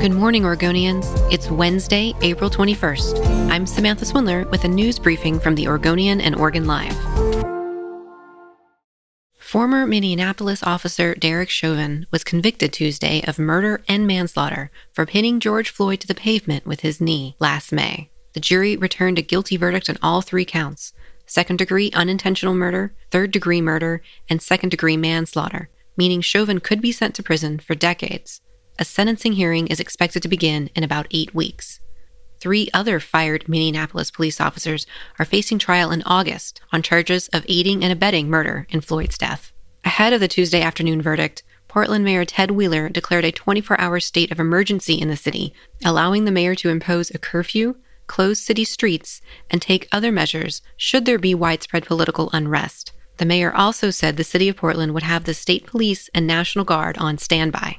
Good morning, Oregonians. It's Wednesday, April 21st. I'm Samantha Swindler with a news briefing from the Oregonian and Oregon Live. Former Minneapolis officer Derek Chauvin was convicted Tuesday of murder and manslaughter for pinning George Floyd to the pavement with his knee last May. The jury returned a guilty verdict on all three counts second degree unintentional murder, third degree murder, and second degree manslaughter, meaning Chauvin could be sent to prison for decades. A sentencing hearing is expected to begin in about eight weeks. Three other fired Minneapolis police officers are facing trial in August on charges of aiding and abetting murder in Floyd's death. Ahead of the Tuesday afternoon verdict, Portland Mayor Ted Wheeler declared a 24 hour state of emergency in the city, allowing the mayor to impose a curfew, close city streets, and take other measures should there be widespread political unrest. The mayor also said the city of Portland would have the state police and National Guard on standby.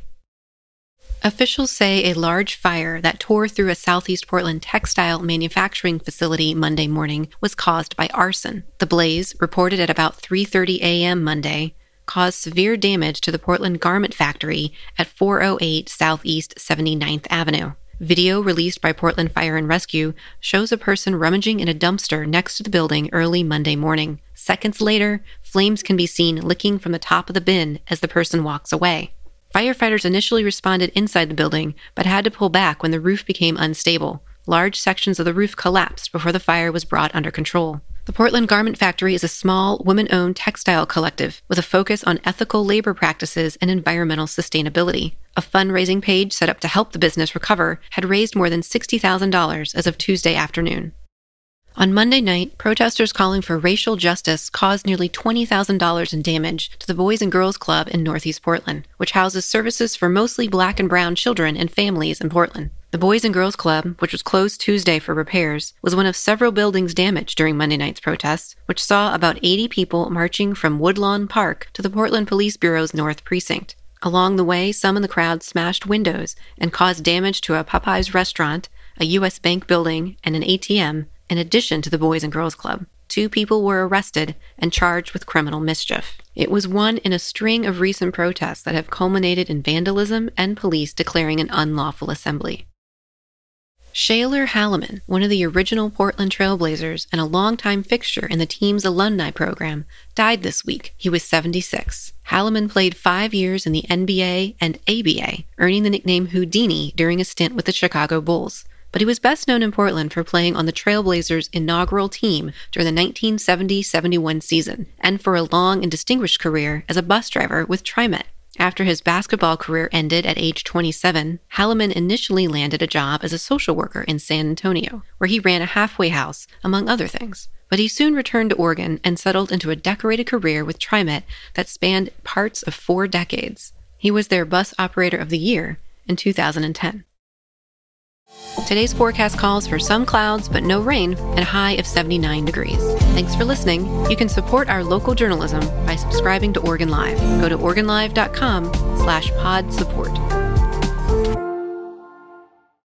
Officials say a large fire that tore through a southeast Portland textile manufacturing facility Monday morning was caused by arson. The blaze, reported at about 3:30 a.m. Monday, caused severe damage to the Portland garment factory at 408 Southeast 79th Avenue. Video released by Portland Fire and Rescue shows a person rummaging in a dumpster next to the building early Monday morning. Seconds later, flames can be seen licking from the top of the bin as the person walks away. Firefighters initially responded inside the building, but had to pull back when the roof became unstable. Large sections of the roof collapsed before the fire was brought under control. The Portland Garment Factory is a small, woman owned textile collective with a focus on ethical labor practices and environmental sustainability. A fundraising page set up to help the business recover had raised more than $60,000 as of Tuesday afternoon. On Monday night, protesters calling for racial justice caused nearly $20,000 in damage to the Boys and Girls Club in Northeast Portland, which houses services for mostly black and brown children and families in Portland. The Boys and Girls Club, which was closed Tuesday for repairs, was one of several buildings damaged during Monday night's protests, which saw about 80 people marching from Woodlawn Park to the Portland Police Bureau's North Precinct. Along the way, some in the crowd smashed windows and caused damage to a Popeyes restaurant, a U.S. Bank building, and an ATM, in addition to the Boys and Girls Club. Two people were arrested and charged with criminal mischief. It was one in a string of recent protests that have culminated in vandalism and police declaring an unlawful assembly. Shaler Halimon, one of the original Portland Trailblazers and a longtime fixture in the team's alumni program, died this week. He was 76. Halimon played five years in the NBA and ABA, earning the nickname Houdini during a stint with the Chicago Bulls but he was best known in Portland for playing on the Trailblazers' inaugural team during the 1970 71 season, and for a long and distinguished career as a bus driver with TriMet. After his basketball career ended at age 27, Halimon initially landed a job as a social worker in San Antonio, where he ran a halfway house, among other things. But he soon returned to Oregon and settled into a decorated career with TriMet that spanned parts of four decades. He was their bus operator of the year in 2010. Today's forecast calls for some clouds but no rain and a high of 79 degrees. Thanks for listening. You can support our local journalism by subscribing to Oregon Live. Go to OregonLive.com slash pod support.